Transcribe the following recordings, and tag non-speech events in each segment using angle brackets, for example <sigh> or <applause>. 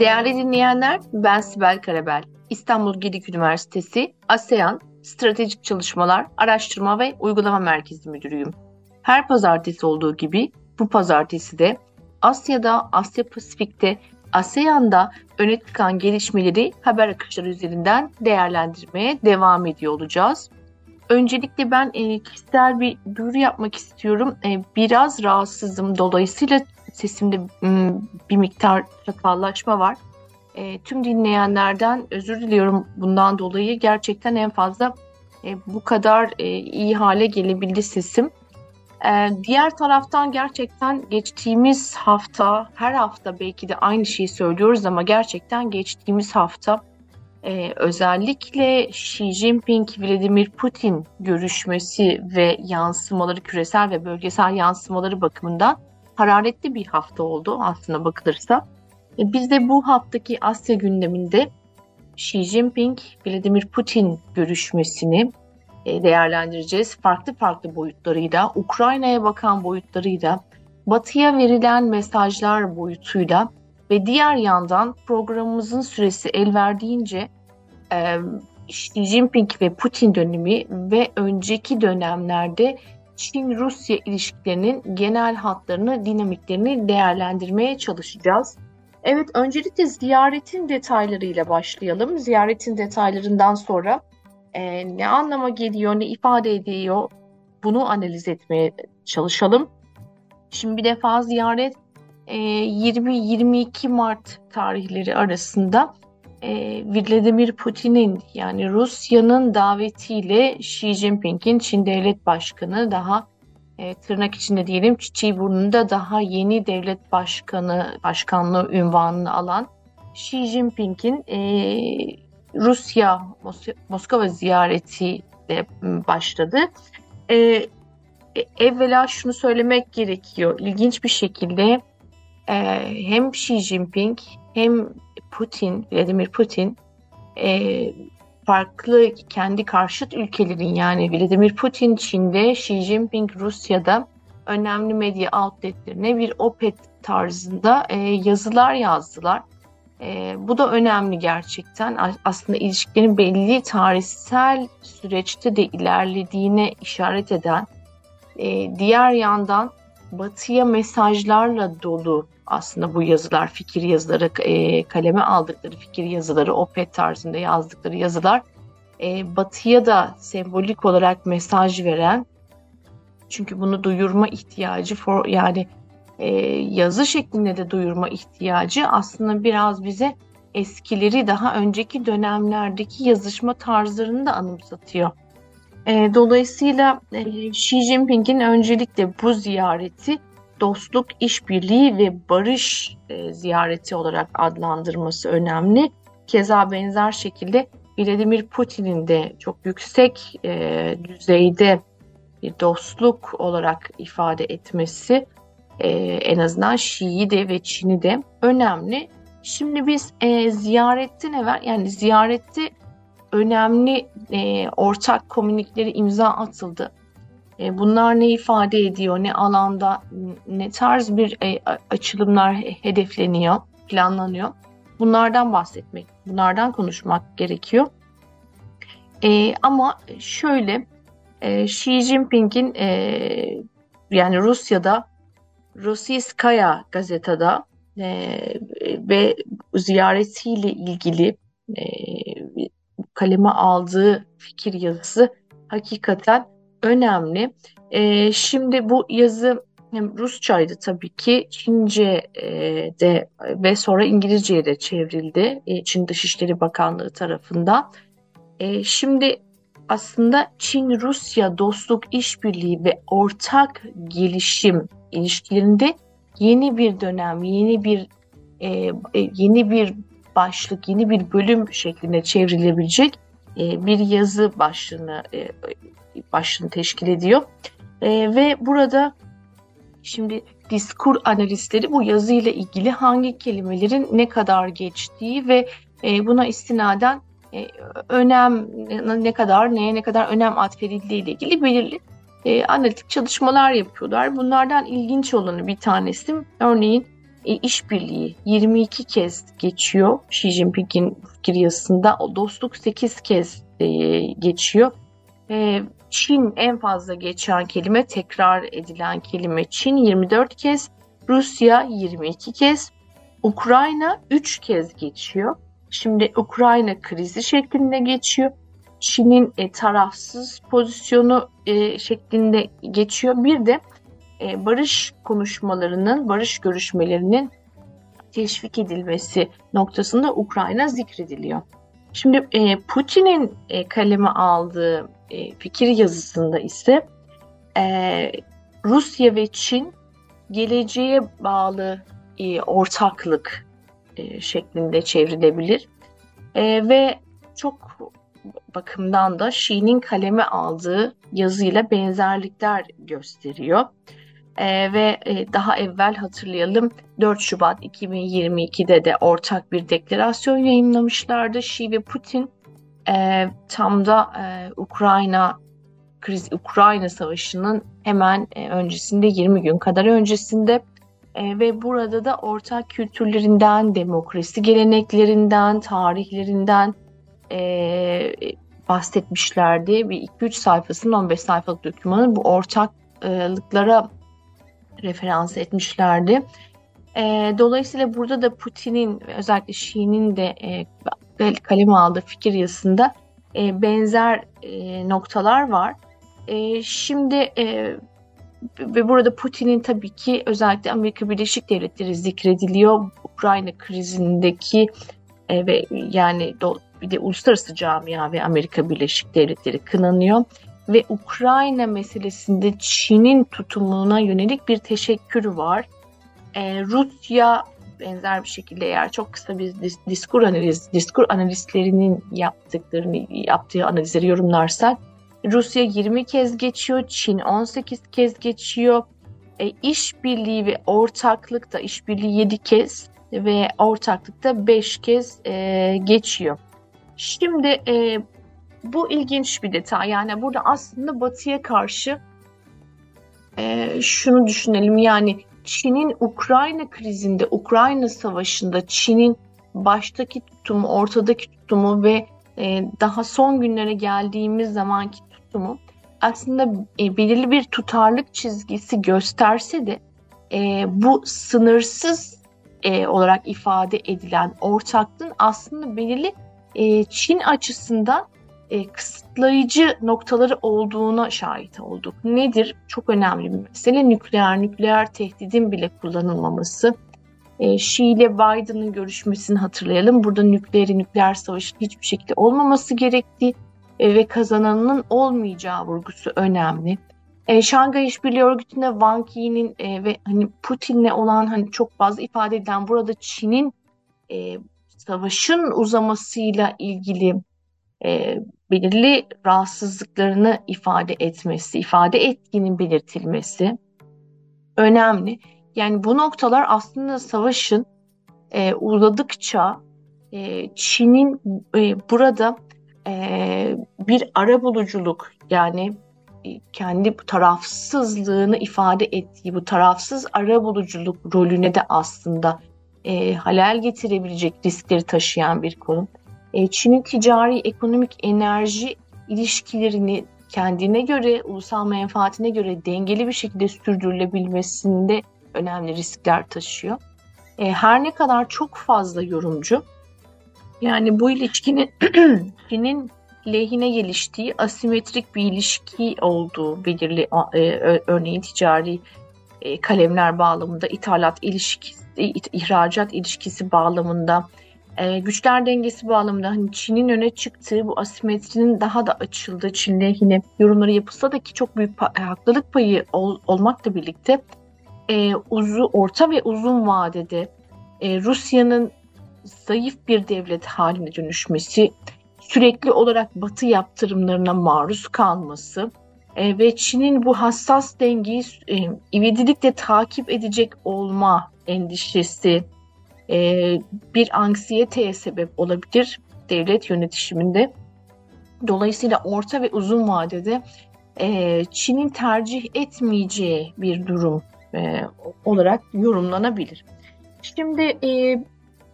Değerli dinleyenler, ben Sibel Karabel. İstanbul Gedik Üniversitesi ASEAN Stratejik Çalışmalar, Araştırma ve Uygulama Merkezi Müdürüyüm. Her pazartesi olduğu gibi bu pazartesi de Asya'da, Asya Pasifik'te, ASEAN'da öne çıkan gelişmeleri haber akışları üzerinden değerlendirmeye devam ediyor olacağız. Öncelikle ben e, kişisel bir duyuru yapmak istiyorum. E, biraz rahatsızım. Dolayısıyla sesimde bir miktar çatallaşma var. E, tüm dinleyenlerden özür diliyorum bundan dolayı. Gerçekten en fazla e, bu kadar e, iyi hale gelebildi sesim. E, diğer taraftan gerçekten geçtiğimiz hafta, her hafta belki de aynı şeyi söylüyoruz ama gerçekten geçtiğimiz hafta e, özellikle Xi Jinping Vladimir Putin görüşmesi ve yansımaları küresel ve bölgesel yansımaları bakımından hararetli bir hafta oldu aslında bakılırsa. E, biz de bu haftaki Asya gündeminde Xi Jinping Vladimir Putin görüşmesini e, değerlendireceğiz. Farklı farklı boyutlarıyla, Ukrayna'ya bakan boyutlarıyla, Batı'ya verilen mesajlar boyutuyla ve diğer yandan programımızın süresi el verdiğince e, Xi Jinping ve Putin dönemi ve önceki dönemlerde Çin-Rusya ilişkilerinin genel hatlarını, dinamiklerini değerlendirmeye çalışacağız. Evet, öncelikle ziyaretin detaylarıyla başlayalım. Ziyaretin detaylarından sonra e, ne anlama geliyor, ne ifade ediyor bunu analiz etmeye çalışalım. Şimdi bir defa ziyaret 20-22 Mart tarihleri arasında Vladimir Putin'in yani Rusya'nın davetiyle Xi Jinping'in Çin Devlet Başkanı daha tırnak içinde diyelim çiçeği burnunda daha yeni devlet başkanı başkanlığı ünvanını alan Xi Jinping'in Rusya Moskova ziyaretiyle başladı. evvela şunu söylemek gerekiyor. İlginç bir şekilde e, hem Xi Jinping hem Putin, Vladimir Putin e, farklı kendi karşıt ülkelerin yani Vladimir Putin Çin'de, Xi Jinping Rusya'da önemli medya outletlerine bir opet tarzında e, yazılar yazdılar. E, bu da önemli gerçekten. Aslında ilişkilerin belli tarihsel süreçte de ilerlediğine işaret eden, e, diğer yandan batıya mesajlarla dolu aslında bu yazılar, fikir yazıları, e, kaleme aldıkları fikir yazıları, OPET tarzında yazdıkları yazılar e, batıya da sembolik olarak mesaj veren çünkü bunu duyurma ihtiyacı for, yani e, yazı şeklinde de duyurma ihtiyacı aslında biraz bize eskileri daha önceki dönemlerdeki yazışma tarzlarını da anımsatıyor. E, dolayısıyla e, Xi Jinping'in öncelikle bu ziyareti dostluk, işbirliği ve barış e, ziyareti olarak adlandırması önemli. Keza benzer şekilde Vladimir Putin'in de çok yüksek e, düzeyde bir dostluk olarak ifade etmesi e, en azından Şii'yi de ve Çin'i de önemli. Şimdi biz e, ziyaretten evvel yani ziyarette önemli ortak komünikleri imza atıldı. E, bunlar ne ifade ediyor, ne alanda, ne tarz bir e, açılımlar hedefleniyor, planlanıyor. Bunlardan bahsetmek, bunlardan konuşmak gerekiyor. E, ama şöyle, Xi Jinping'in yani Rusya'da Rossiyskaya gazetada ve ziyaretiyle ilgili kaleme aldığı fikir yazısı hakikaten önemli. E, şimdi bu yazı hem Rusçaydı tabii ki, Çince e, ve sonra İngilizceye de çevrildi e, Çin Dışişleri Bakanlığı tarafından. E, şimdi aslında Çin-Rusya dostluk işbirliği ve ortak gelişim ilişkilerinde yeni bir dönem, yeni bir yeni bir başlık, yeni bir bölüm şeklinde çevrilebilecek bir yazı başlığını başlığını teşkil ediyor. E, ve burada şimdi diskur analistleri bu yazıyla ilgili hangi kelimelerin ne kadar geçtiği ve e, buna istinaden e, önem ne kadar neye ne kadar önem atfedildiği ile ilgili belirli e, analitik çalışmalar yapıyorlar. Bunlardan ilginç olanı bir tanesi örneğin e, işbirliği 22 kez geçiyor Xi Jinping'in fikir yazısında. Dostluk 8 kez e, geçiyor. E, Çin en fazla geçen kelime, tekrar edilen kelime Çin 24 kez, Rusya 22 kez, Ukrayna 3 kez geçiyor. Şimdi Ukrayna krizi şeklinde geçiyor. Çin'in e, tarafsız pozisyonu e, şeklinde geçiyor. Bir de e, barış konuşmalarının, barış görüşmelerinin teşvik edilmesi noktasında Ukrayna zikrediliyor. Şimdi e, Putin'in e, kaleme aldığı e, fikir yazısında ise e, Rusya ve Çin geleceğe bağlı e, ortaklık e, şeklinde çevrilebilir. E, ve çok bakımdan da Xi'nin kaleme aldığı yazıyla benzerlikler gösteriyor. Ee, ve e, daha evvel hatırlayalım 4 Şubat 2022'de de ortak bir deklarasyon yayınlamışlardı. Xi ve Putin e, tam da e, Ukrayna kriz Ukrayna Savaşı'nın hemen e, öncesinde 20 gün kadar öncesinde e, ve burada da ortak kültürlerinden, demokrasi geleneklerinden, tarihlerinden e, bahsetmişlerdi. Bir 2-3 sayfasının 15 sayfalık dokümanı bu ortaklıklara referans etmişlerdi. E, dolayısıyla burada da Putin'in özellikle Şii'nin de e, kaleme aldığı fikir yazısında e, benzer e, noktalar var. E, şimdi e, ve burada Putin'in tabii ki özellikle Amerika Birleşik Devletleri zikrediliyor. Ukrayna krizindeki e, ve yani do, bir de uluslararası camia ve Amerika Birleşik Devletleri kınanıyor ve Ukrayna meselesinde Çin'in tutumuna yönelik bir teşekkür var. Ee, Rusya benzer bir şekilde eğer çok kısa bir diskur analiz, diskur analistlerinin yaptıklarını yaptığı analizleri yorumlarsak Rusya 20 kez geçiyor, Çin 18 kez geçiyor. E, işbirliği ve ortaklıkta işbirliği 7 kez ve ortaklıkta 5 kez e, geçiyor. Şimdi e, bu ilginç bir detay. Yani burada aslında Batı'ya karşı e, şunu düşünelim. Yani Çin'in Ukrayna krizinde, Ukrayna savaşında Çin'in baştaki tutumu, ortadaki tutumu ve e, daha son günlere geldiğimiz zamanki tutumu aslında e, belirli bir tutarlık çizgisi gösterse de e, bu sınırsız e, olarak ifade edilen ortaklığın aslında belirli e, Çin açısından e, kısıtlayıcı noktaları olduğuna şahit olduk. Nedir? Çok önemli bir mesele. Nükleer, nükleer tehdidin bile kullanılmaması. E, Xi ile Biden'ın görüşmesini hatırlayalım. Burada nükleeri, nükleer savaşın hiçbir şekilde olmaması gerektiği e, ve kazananının olmayacağı vurgusu önemli. E, Şangay İşbirliği Örgütü'nde Wang Yi'nin e, ve hani Putin'le olan hani çok fazla ifade edilen burada Çin'in e, savaşın uzamasıyla ilgili e, belirli rahatsızlıklarını ifade etmesi, ifade ettiğinin belirtilmesi önemli. Yani bu noktalar aslında savaşın e, uzadıkça e, Çin'in e, burada e, bir arabuluculuk yani e, kendi tarafsızlığını ifade ettiği bu tarafsız arabuluculuk rolüne de aslında e, halel getirebilecek riskleri taşıyan bir konu. E, Çin'in ticari, ekonomik, enerji ilişkilerini kendine göre, ulusal menfaatine göre dengeli bir şekilde sürdürülebilmesinde önemli riskler taşıyor. E, her ne kadar çok fazla yorumcu, yani bu ilişkinin <clears throat> Çin'in lehine geliştiği asimetrik bir ilişki olduğu belirli e, örneğin ticari kalemler bağlamında, ithalat ilişkisi, ihracat ilişkisi bağlamında, e, güçler dengesi bağlamında hani Çin'in öne çıktığı bu asimetrinin daha da açıldığı Çin lehine yorumları yapılsa da ki çok büyük pa- haklılık payı ol, olmakla birlikte e, uzu, orta ve uzun vadede e, Rusya'nın zayıf bir devlet haline dönüşmesi, sürekli olarak Batı yaptırımlarına maruz kalması e, ve Çin'in bu hassas dengeyi e, ivedilikle takip edecek olma endişesi e, bir anksiyeteye sebep olabilir devlet yönetişiminde. Dolayısıyla orta ve uzun vadede e, Çin'in tercih etmeyeceği bir durum e, olarak yorumlanabilir. Şimdi e,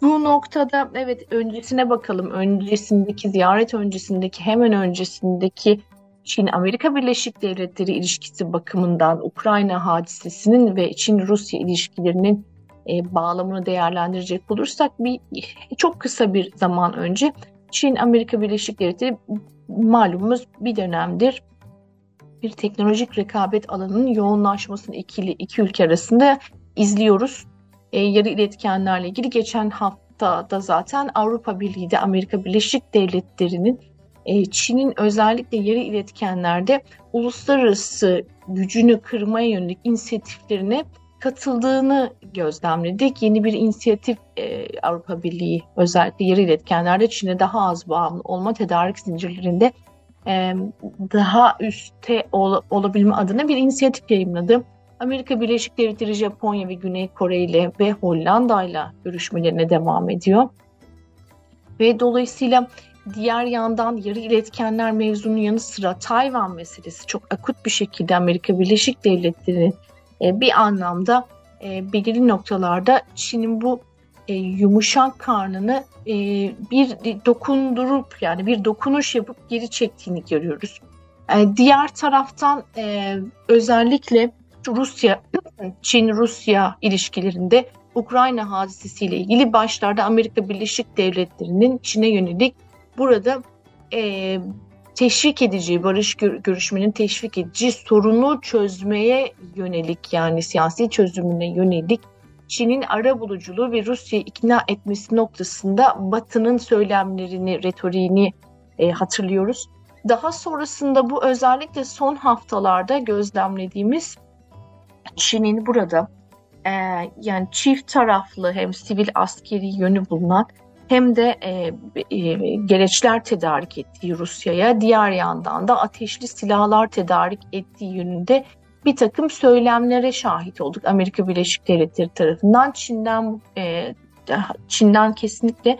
bu noktada evet öncesine bakalım. Öncesindeki ziyaret öncesindeki hemen öncesindeki Çin-Amerika Birleşik Devletleri ilişkisi bakımından Ukrayna hadisesinin ve Çin-Rusya ilişkilerinin e, bağlamını değerlendirecek olursak bir çok kısa bir zaman önce Çin-Amerika Birleşik Devletleri malumumuz bir dönemdir bir teknolojik rekabet alanının yoğunlaşmasını ikili iki ülke arasında izliyoruz. E, yarı iletkenlerle ilgili geçen hafta da zaten Avrupa Birliği de Amerika Birleşik Devletleri'nin e, Çin'in özellikle yarı iletkenlerde uluslararası gücünü kırmaya yönelik inisiyatiflerine katıldığını gözlemledik. Yeni bir inisiyatif e, Avrupa Birliği özellikle yarı iletkenlerde Çin'e daha az bağımlı olma tedarik zincirlerinde e, daha üstte ol, olabilme adına bir inisiyatif yayınladı. Amerika Birleşik Devletleri, Japonya ve Güney Kore ile ve Hollanda ile görüşmelerine devam ediyor. Ve dolayısıyla diğer yandan yarı iletkenler mevzunun yanı sıra Tayvan meselesi çok akut bir şekilde Amerika Birleşik Devletleri'nin bir anlamda e, belirli noktalarda Çin'in bu e, yumuşak karnını e, bir dokundurup yani bir dokunuş yapıp geri çektiğini görüyoruz. E, diğer taraftan e, özellikle Rusya <clears throat> Çin-Rusya ilişkilerinde Ukrayna hadisesiyle ilgili başlarda Amerika Birleşik Devletleri'nin Çin'e yönelik burada e, teşvik edici, barış görüşmenin teşvik edici sorunu çözmeye yönelik yani siyasi çözümüne yönelik Çin'in ara buluculuğu ve Rusya'yı ikna etmesi noktasında Batı'nın söylemlerini, retoriğini e, hatırlıyoruz. Daha sonrasında bu özellikle son haftalarda gözlemlediğimiz Çin'in burada e, yani çift taraflı hem sivil askeri yönü bulunan hem de e, e, gereçler tedarik ettiği Rusya'ya diğer yandan da ateşli silahlar tedarik ettiği yönünde bir takım söylemlere şahit olduk Amerika Birleşik Devletleri tarafından. Çin'den e, Çin'den kesinlikle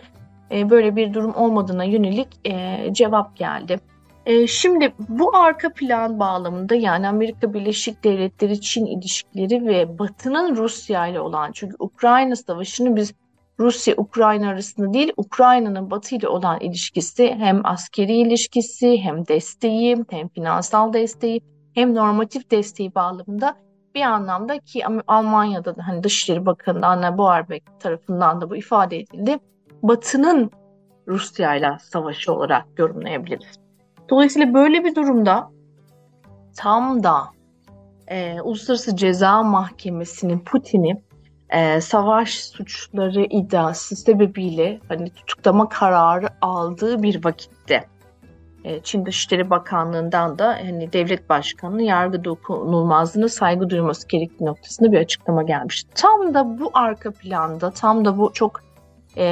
e, böyle bir durum olmadığına yönelik e, cevap geldi. E, şimdi bu arka plan bağlamında yani Amerika Birleşik Devletleri Çin ilişkileri ve Batı'nın Rusya ile olan çünkü Ukrayna Savaşı'nı biz Rusya-Ukrayna arasında değil, Ukrayna'nın Batı ile olan ilişkisi hem askeri ilişkisi hem desteği hem finansal desteği hem normatif desteği bağlamında bir anlamda ki Almanya'da da hani Dışişleri Bakanı Anna Boerbeck tarafından da bu ifade edildi. Batı'nın Rusya ile savaşı olarak yorumlayabiliriz. Dolayısıyla böyle bir durumda tam da e, Uluslararası Ceza Mahkemesi'nin Putin'i e, savaş suçları iddiası sebebiyle hani tutuklama kararı aldığı bir vakitte e, Çin Dışişleri Bakanlığı'ndan da hani devlet başkanının yargı dokunulmazlığına saygı duyması gerektiği noktasında bir açıklama gelmiş. Tam da bu arka planda, tam da bu çok e,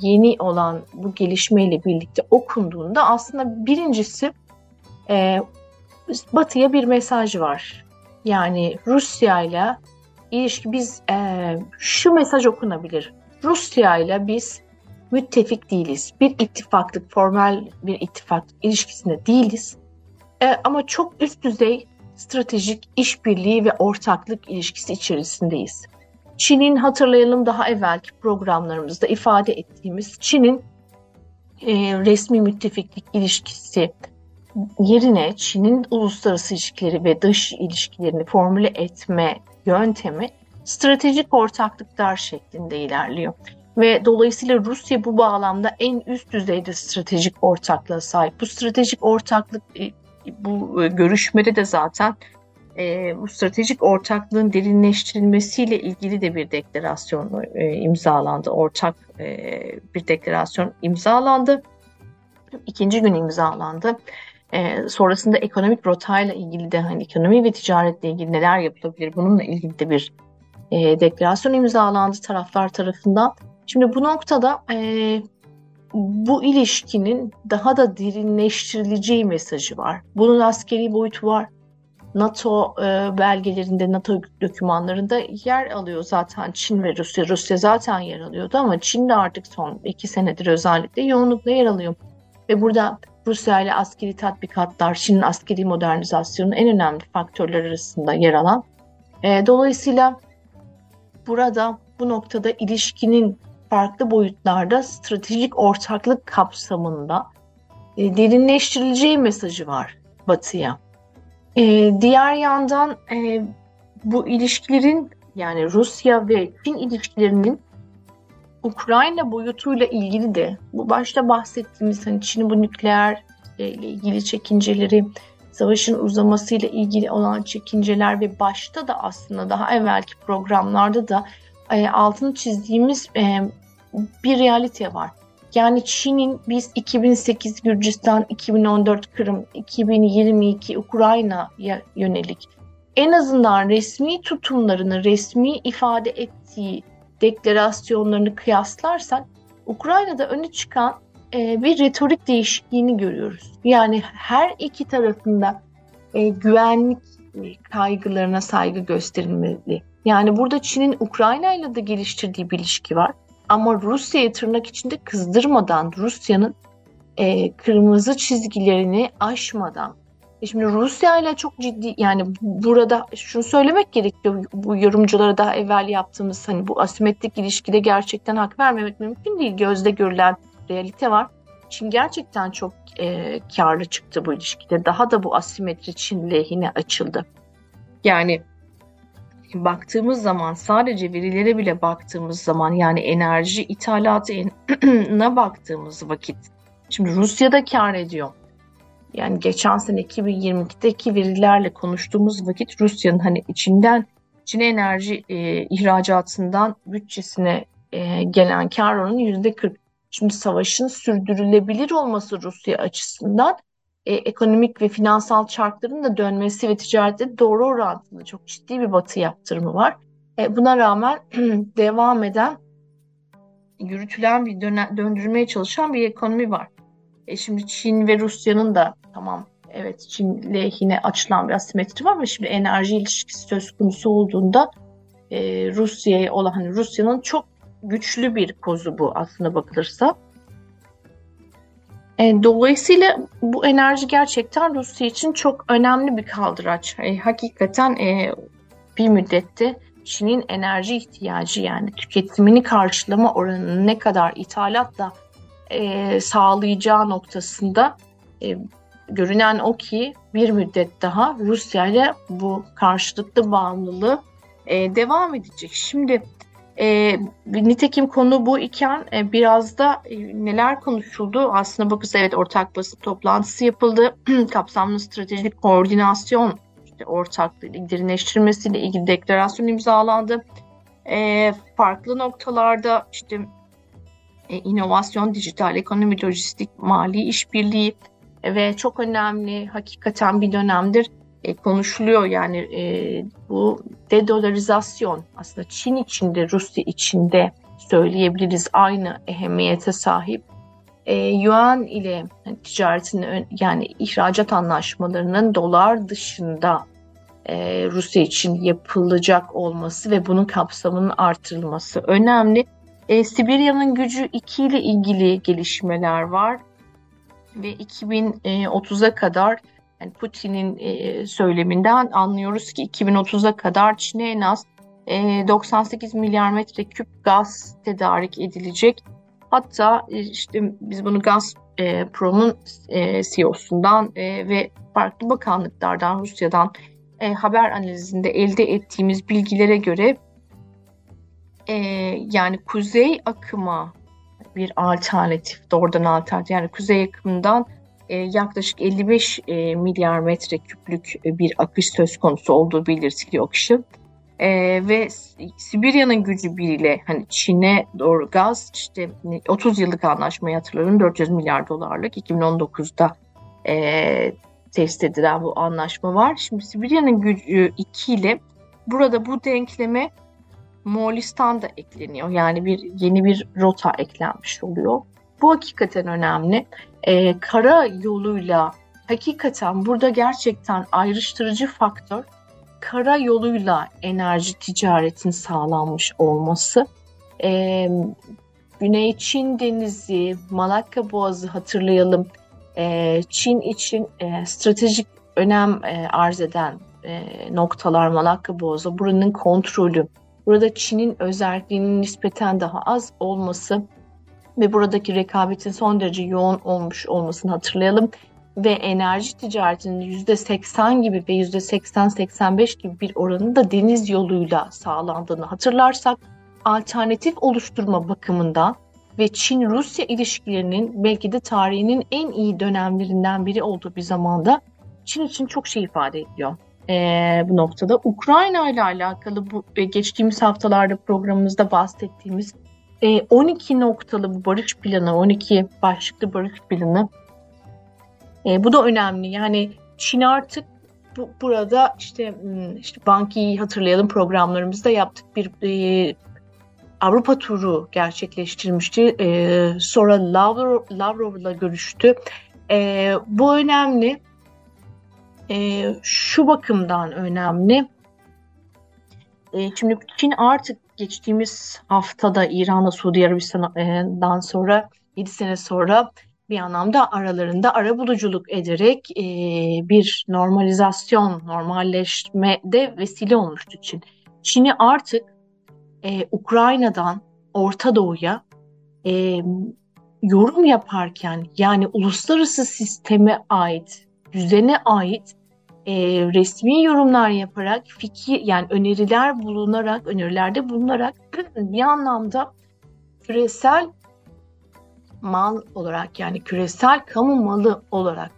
yeni olan bu gelişmeyle birlikte okunduğunda aslında birincisi e, Batı'ya bir mesaj var. Yani Rusya ile ilişki biz e, şu mesaj okunabilir. Rusya ile biz müttefik değiliz. Bir ittifaklık, formal bir ittifak ilişkisinde değiliz. E, ama çok üst düzey stratejik işbirliği ve ortaklık ilişkisi içerisindeyiz. Çin'in hatırlayalım daha evvelki programlarımızda ifade ettiğimiz Çin'in e, resmi müttefiklik ilişkisi yerine Çin'in uluslararası ilişkileri ve dış ilişkilerini formüle etme yöntemi stratejik ortaklıklar şeklinde ilerliyor. Ve dolayısıyla Rusya bu bağlamda en üst düzeyde stratejik ortaklığa sahip. Bu stratejik ortaklık e, bu e, görüşmede de zaten e, bu stratejik ortaklığın derinleştirilmesiyle ilgili de bir deklarasyon imzalandı. Ortak bir deklarasyon imzalandı. İkinci gün imzalandı. Sonrasında ekonomik rotayla ilgili de hani ekonomi ve ticaretle ilgili neler yapılabilir bununla ilgili de bir deklarasyon imzalandı taraflar tarafından. Şimdi bu noktada e, bu ilişkinin daha da derinleştirileceği mesajı var. Bunun askeri boyutu var. NATO e, belgelerinde, NATO dokümanlarında yer alıyor zaten Çin ve Rusya. Rusya zaten yer alıyordu ama Çin de artık son iki senedir özellikle yoğunlukla yer alıyor. Ve burada Rusya ile askeri tatbikatlar, Çin'in askeri modernizasyonun en önemli faktörler arasında yer alan. E, dolayısıyla burada bu noktada ilişkinin farklı boyutlarda stratejik ortaklık kapsamında e, derinleştirileceği mesajı var Batı'ya. E, diğer yandan e, bu ilişkilerin yani Rusya ve Çin ilişkilerinin Ukrayna boyutuyla ilgili de bu başta bahsettiğimiz hani Çin'in bu nükleer e, ile ilgili çekinceleri, savaşın uzamasıyla ilgili olan çekinceler ve başta da aslında daha evvelki programlarda da e, altını çizdiğimiz e, bir realite var. Yani Çin'in biz 2008 Gürcistan, 2014 Kırım, 2022 Ukrayna'ya yönelik en azından resmi tutumlarını, resmi ifade ettiği deklarasyonlarını kıyaslarsak Ukrayna'da öne çıkan e, bir retorik değişikliğini görüyoruz. Yani her iki tarafında e, güvenlik kaygılarına saygı gösterilmeli. Yani burada Çin'in Ukrayna ile de geliştirdiği bir ilişki var. Ama Rusya'yı tırnak içinde kızdırmadan, Rusya'nın e, kırmızı çizgilerini aşmadan. E şimdi Rusya ile çok ciddi yani burada şunu söylemek gerekiyor. Bu yorumculara daha evvel yaptığımız hani bu asimetrik ilişkide gerçekten hak vermemek mümkün değil. Gözde görülen realite var. Çin gerçekten çok e, karlı çıktı bu ilişkide. Daha da bu asimetri Çin lehine açıldı. Yani baktığımız zaman sadece verilere bile baktığımız zaman yani enerji ithalatına <clears throat> baktığımız vakit şimdi Rusya'da kar ediyor. Yani geçen sene 2022'deki verilerle konuştuğumuz vakit Rusya'nın hani içinden Çin enerji e, ihracatından bütçesine e, gelen kar oranı %40. Şimdi savaşın sürdürülebilir olması Rusya açısından e, ekonomik ve finansal çarkların da dönmesi ve ticarette doğru orantılı çok ciddi bir batı yaptırımı var. E, buna rağmen <clears throat> devam eden, yürütülen bir döndürmeye çalışan bir ekonomi var. E, şimdi Çin ve Rusya'nın da tamam evet Çin lehine açılan bir asimetri var ama şimdi enerji ilişkisi söz konusu olduğunda e, Rusya'ya olan hani Rusya'nın çok güçlü bir kozu bu aslında bakılırsa. E, dolayısıyla bu enerji gerçekten Rusya için çok önemli bir kaldıraç. E, hakikaten e, bir müddette Çin'in enerji ihtiyacı yani tüketimini karşılama oranını ne kadar ithalatla e, sağlayacağı noktasında e, görünen o ki bir müddet daha Rusya ile bu karşılıklı bağımlılığı e, devam edecek. Şimdi e, nitekim konu bu iken e, biraz da e, neler konuşuldu? Aslında bakırsa evet ortak basın toplantısı yapıldı. <clears throat> Kapsamlı stratejik koordinasyon işte ortaklığı derinleştirmesiyle ilgili deklarasyon imzalandı. E, farklı noktalarda işte e, inovasyon, dijital ekonomi, lojistik, mali işbirliği ve çok önemli hakikaten bir dönemdir e, konuşuluyor yani e, bu dedolarizasyon aslında Çin içinde Rusya içinde söyleyebiliriz aynı ehemmiyete sahip. E, yuan ile hani, ticaretin yani ihracat anlaşmalarının dolar dışında e, Rusya için yapılacak olması ve bunun kapsamının artırılması önemli. E, Sibirya'nın gücü 2 ile ilgili gelişmeler var ve 2030'a kadar yani Putin'in e, söyleminden anlıyoruz ki 2030'a kadar Çin'e en az e, 98 milyar metreküp gaz tedarik edilecek. Hatta e, işte biz bunu Gazprom'un e, CEO'sundan e, ve farklı bakanlıklardan Rusya'dan e, haber analizinde elde ettiğimiz bilgilere göre e, yani kuzey akıma bir alternatif, doğrudan alternatif yani kuzey akımından e, yaklaşık 55 e, milyar metreküplük e, bir akış söz konusu olduğu belirtiliyor akışın. E, ve Sibirya'nın gücü biriyle hani Çin'e doğru gaz işte 30 yıllık anlaşmayı hatırlıyorum 400 milyar dolarlık 2019'da e, test edilen bu anlaşma var. Şimdi Sibirya'nın gücü 2 ile burada bu denkleme Moğolistan da ekleniyor. Yani bir yeni bir rota eklenmiş oluyor. Bu hakikaten önemli. Ee, kara yoluyla hakikaten burada gerçekten ayrıştırıcı faktör kara yoluyla enerji ticaretin sağlanmış olması. Ee, Güney Çin Denizi, Malakka Boğazı hatırlayalım. Ee, Çin için e, stratejik önem e, arz eden e, noktalar Malakka Boğazı. Buranın kontrolü, Burada Çin'in özelliğinin nispeten daha az olması ve buradaki rekabetin son derece yoğun olmuş olmasını hatırlayalım ve enerji ticaretinin %80 gibi ve %80-85 gibi bir oranı da deniz yoluyla sağlandığını hatırlarsak alternatif oluşturma bakımından ve Çin-Rusya ilişkilerinin belki de tarihinin en iyi dönemlerinden biri olduğu bir zamanda Çin için çok şey ifade ediyor. Ee, bu noktada Ukrayna ile alakalı bu e, geçtiğimiz haftalarda programımızda bahsettiğimiz e, 12 noktalı bu barış planı, 12 başlıklı barış planı e, bu da önemli. Yani Çin artık bu, burada işte hmm, işte Banki'yi hatırlayalım programlarımızda yaptık bir e, Avrupa turu gerçekleştirmişti. E, sonra Lavrov, Lavrov'la görüştü. E, bu önemli. E, şu bakımdan önemli. E, şimdi Çin artık geçtiğimiz haftada İran'la Suudi Arabistan'dan sonra 7 sene sonra bir anlamda aralarında arabuluculuk ederek e, bir normalizasyon, normalleşme de vesile olmuştu Çin. Çin'i artık e, Ukrayna'dan Orta Doğu'ya e, yorum yaparken yani uluslararası sisteme ait, düzene ait e, resmi yorumlar yaparak fikir yani öneriler bulunarak, önerilerde bulunarak <clears throat> bir anlamda küresel mal olarak yani küresel kamu malı olarak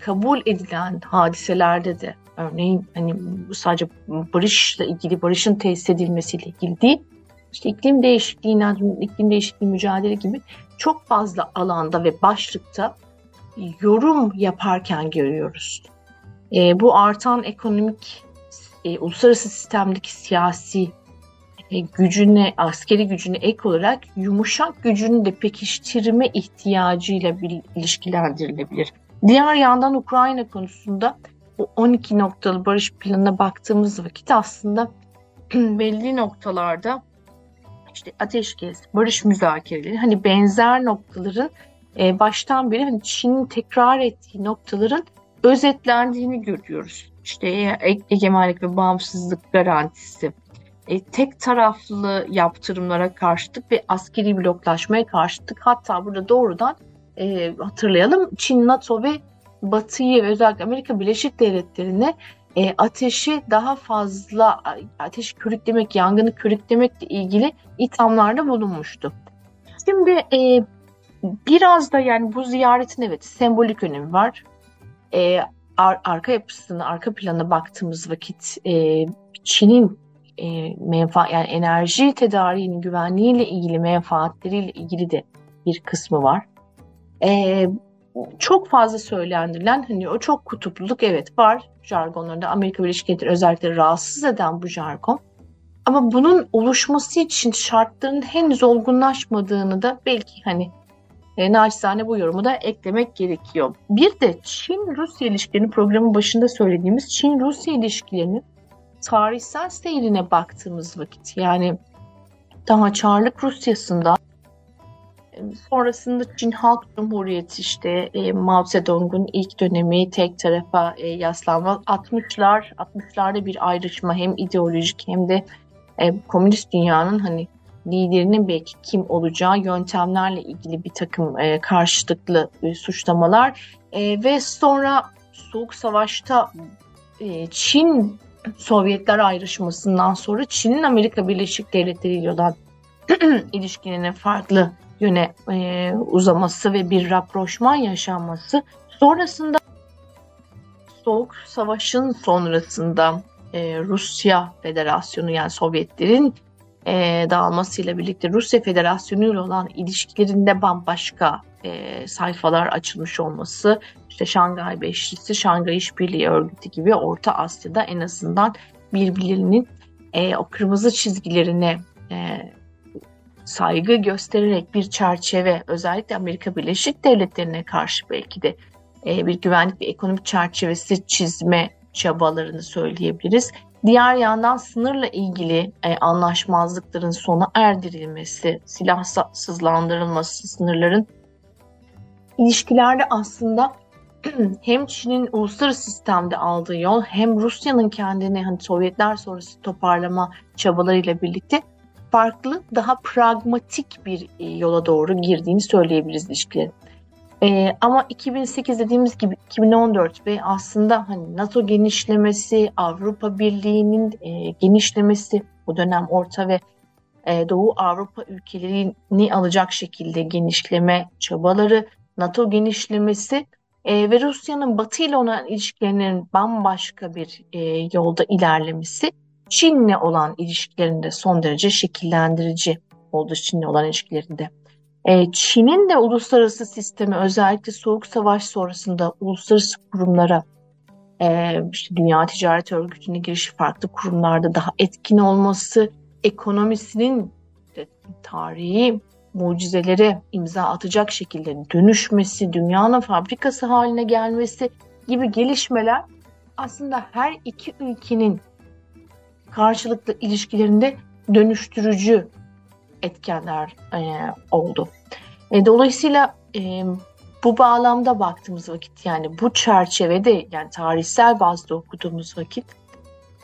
kabul edilen hadiselerde de örneğin hani sadece barışla ilgili barışın tesis edilmesiyle ilgili değil işte iklim değişikliğinden iklim değişikliği mücadele gibi çok fazla alanda ve başlıkta yorum yaparken görüyoruz. E, bu artan ekonomik e, uluslararası sistemdeki siyasi e, gücüne, askeri gücüne ek olarak yumuşak gücünü de pekiştirme ihtiyacıyla bir ilişkilendirilebilir. Diğer yandan Ukrayna konusunda bu 12 noktalı barış planına baktığımız vakit aslında <clears throat> belli noktalarda işte ateşkes, barış müzakereleri hani benzer noktaların e, baştan beri hani Çin'in tekrar ettiği noktaların özetlendiğini görüyoruz. İşte e, egemenlik ve bağımsızlık garantisi, e, tek taraflı yaptırımlara karşıtık ve askeri bloklaşmaya karşıtık. Hatta burada doğrudan e, hatırlayalım Çin, NATO ve Batı'yı özellikle Amerika Birleşik Devletleri'ne e, ateşi daha fazla ateş körüklemek, yangını körüklemekle ilgili ithamlarda bulunmuştu. Şimdi e, biraz da yani bu ziyaretin evet sembolik önemi var. E, ar, arka yapısını, arka planına baktığımız vakit e, Çin'in e, menfa yani enerji tedariğinin güvenliğiyle ilgili menfaatleriyle ilgili de bir kısmı var. E, çok fazla söylendirilen hani o çok kutupluluk evet var jargonlarında Amerika Birleşik Devletleri özellikle rahatsız eden bu jargon. Ama bunun oluşması için şartların henüz olgunlaşmadığını da belki hani e, naçizane bu yorumu da eklemek gerekiyor. Bir de Çin-Rusya ilişkilerini programın başında söylediğimiz Çin-Rusya ilişkilerinin tarihsel seyrine baktığımız vakit yani daha Çarlık Rusyasında sonrasında Çin Halk Cumhuriyeti işte e, Mao Zedong'un ilk dönemi tek tarafa e, yaslanma 60'lar 60'larda bir ayrışma hem ideolojik hem de e, komünist dünyanın hani liderinin belki kim olacağı yöntemlerle ilgili bir takım e, karşılıklı e, suçlamalar. E, ve sonra Soğuk Savaş'ta e, Çin Sovyetler ayrışmasından sonra Çin'in Amerika Birleşik Devletleri ile olan <clears throat> ilişkilerinin farklı yöne e, uzaması ve bir rapproşman yaşanması. Sonrasında Soğuk Savaş'ın sonrasında e, Rusya Federasyonu yani Sovyetlerin e, dağılmasıyla birlikte Rusya Federasyonu ile olan ilişkilerinde bambaşka e, sayfalar açılmış olması, işte Şangay Beşlisi, Şangay İşbirliği Örgütü gibi Orta Asya'da en azından birbirlerinin e, o kırmızı çizgilerine e, saygı göstererek bir çerçeve özellikle Amerika Birleşik Devletleri'ne karşı belki de e, bir güvenlik ve ekonomik çerçevesi çizme çabalarını söyleyebiliriz. Diğer yandan sınırla ilgili e, anlaşmazlıkların sona erdirilmesi, silahsızlandırılması, sınırların ilişkilerde aslında <clears throat> hem Çin'in uluslararası sistemde aldığı yol hem Rusya'nın kendini hani Sovyetler sonrası toparlama çabalarıyla birlikte farklı, daha pragmatik bir e, yola doğru girdiğini söyleyebiliriz ilişkilerin. Ee, ama 2008 dediğimiz gibi 2014 ve aslında hani NATO genişlemesi, Avrupa Birliği'nin e, genişlemesi, o dönem Orta ve e, Doğu Avrupa ülkelerini alacak şekilde genişleme çabaları, NATO genişlemesi e, ve Rusya'nın Batı ile olan ilişkilerinin bambaşka bir e, yolda ilerlemesi Çin'le olan ilişkilerinde son derece şekillendirici oldu Çin'le olan ilişkilerinde. E, Çin'in de uluslararası sistemi özellikle Soğuk Savaş sonrasında uluslararası kurumlara e, işte Dünya Ticaret Örgütü'ne girişi farklı kurumlarda daha etkin olması, ekonomisinin tarihi mucizelere imza atacak şekilde dönüşmesi, dünyanın fabrikası haline gelmesi gibi gelişmeler aslında her iki ülkenin karşılıklı ilişkilerinde dönüştürücü etkenler e, oldu. E, dolayısıyla e, bu bağlamda baktığımız vakit yani bu çerçevede yani tarihsel bazda okuduğumuz vakit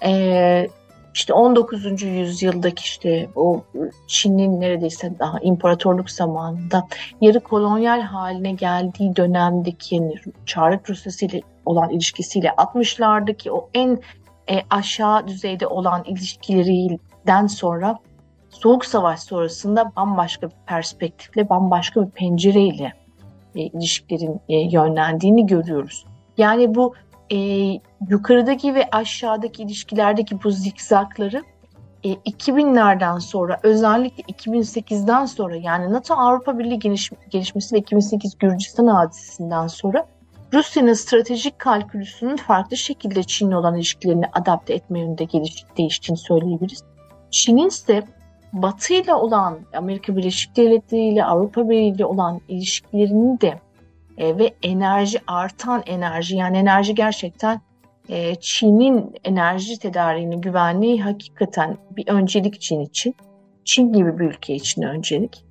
e, işte 19. yüzyıldaki işte o Çin'in neredeyse daha imparatorluk zamanında yarı kolonyal haline geldiği dönemdeki yani Çarlık Rusyası ile olan ilişkisiyle 60'lardaki o en e, aşağı düzeyde olan ilişkilerinden sonra Soğuk Savaş sonrasında bambaşka bir perspektifle, bambaşka bir pencereyle e, ilişkilerin e, yönlendiğini görüyoruz. Yani bu e, yukarıdaki ve aşağıdaki ilişkilerdeki bu zikzakları e, 2000'lerden sonra özellikle 2008'den sonra yani NATO Avrupa Birliği geliş, gelişmesi ve 2008 Gürcistan hadisesinden sonra Rusya'nın stratejik kalkülüsünün farklı şekilde Çin'le olan ilişkilerini adapte etme yönünde geliş, değiştiğini söyleyebiliriz. Çin'in ise Batı ile olan Amerika Birleşik Devletleri ile Avrupa Birliği ile olan ilişkilerini de e, ve enerji artan enerji yani enerji gerçekten e, Çin'in enerji tedariğini güvenliği hakikaten bir öncelik Çin için. Çin gibi bir ülke için öncelik.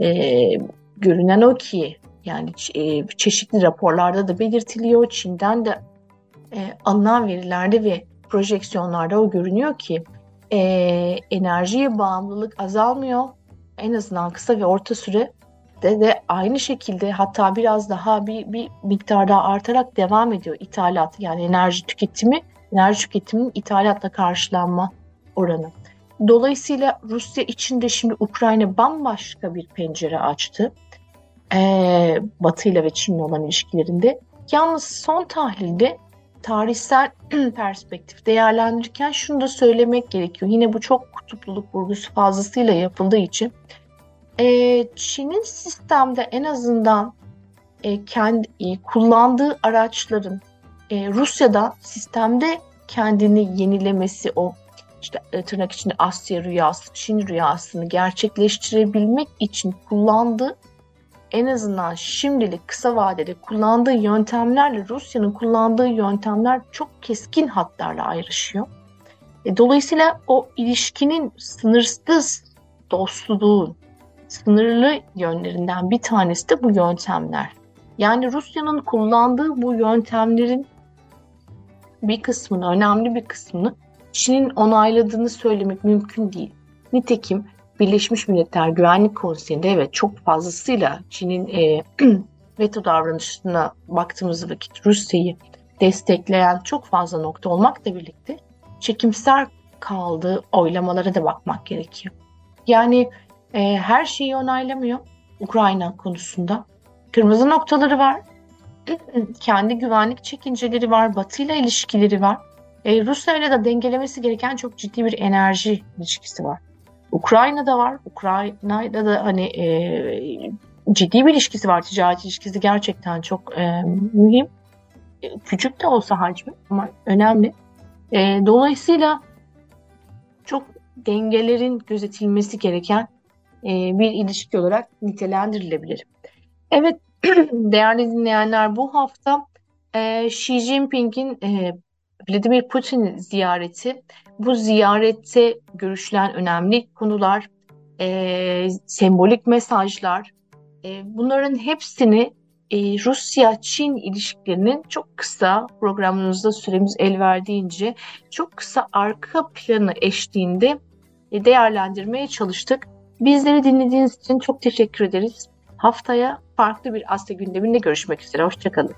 E, görünen o ki yani e, çeşitli raporlarda da belirtiliyor. Çin'den de e, alınan verilerde ve projeksiyonlarda o görünüyor ki e, enerjiye bağımlılık azalmıyor. En azından kısa ve orta süre de, de aynı şekilde hatta biraz daha bir, bir miktar daha artarak devam ediyor ithalat yani enerji tüketimi, enerji tüketiminin ithalatla karşılanma oranı. Dolayısıyla Rusya içinde şimdi Ukrayna bambaşka bir pencere açtı. Ee, Batı ile ve Çin'le olan ilişkilerinde. Yalnız son tahlilde tarihsel <clears throat> perspektif değerlendirirken şunu da söylemek gerekiyor. Yine bu çok kutupluluk vurgusu fazlasıyla yapıldığı için e, Çin'in sistemde en azından e, kendi e, kullandığı araçların e, Rusya'da sistemde kendini yenilemesi o işte e, tırnak içinde Asya rüyası, Çin rüyasını gerçekleştirebilmek için kullandığı en azından şimdilik kısa vadede kullandığı yöntemlerle Rusya'nın kullandığı yöntemler çok keskin hatlarla ayrışıyor. E, dolayısıyla o ilişkinin sınırsız dostluğun, sınırlı yönlerinden bir tanesi de bu yöntemler. Yani Rusya'nın kullandığı bu yöntemlerin bir kısmını, önemli bir kısmını Çin'in onayladığını söylemek mümkün değil. Nitekim Birleşmiş Milletler Güvenlik Konseyi'nde evet çok fazlasıyla Çin'in e, <clears throat> veto davranışına baktığımız vakit Rusya'yı destekleyen çok fazla nokta olmakla birlikte çekimser kaldığı oylamalara da bakmak gerekiyor. Yani e, her şeyi onaylamıyor Ukrayna konusunda. Kırmızı noktaları var. <clears throat> Kendi güvenlik çekinceleri var. Batı ile ilişkileri var. E, Rusya ile de dengelemesi gereken çok ciddi bir enerji ilişkisi var. Ukrayna'da var. Ukrayna'da da hani e, ciddi bir ilişkisi var. Ticaret ilişkisi gerçekten çok e, mühim. E, küçük de olsa hacmi ama önemli. E, dolayısıyla çok dengelerin gözetilmesi gereken e, bir ilişki olarak nitelendirilebilir. Evet <clears throat> değerli dinleyenler bu hafta e, Xi Jinping'in e, Vladimir Putin ziyareti, bu ziyarette görüşülen önemli konular, e, sembolik mesajlar, e, bunların hepsini e, Rusya-Çin ilişkilerinin çok kısa programımızda süremiz el verdiğince çok kısa arka planı eşliğinde e, değerlendirmeye çalıştık. Bizleri dinlediğiniz için çok teşekkür ederiz. Haftaya farklı bir Asya gündeminde görüşmek üzere. Hoşçakalın.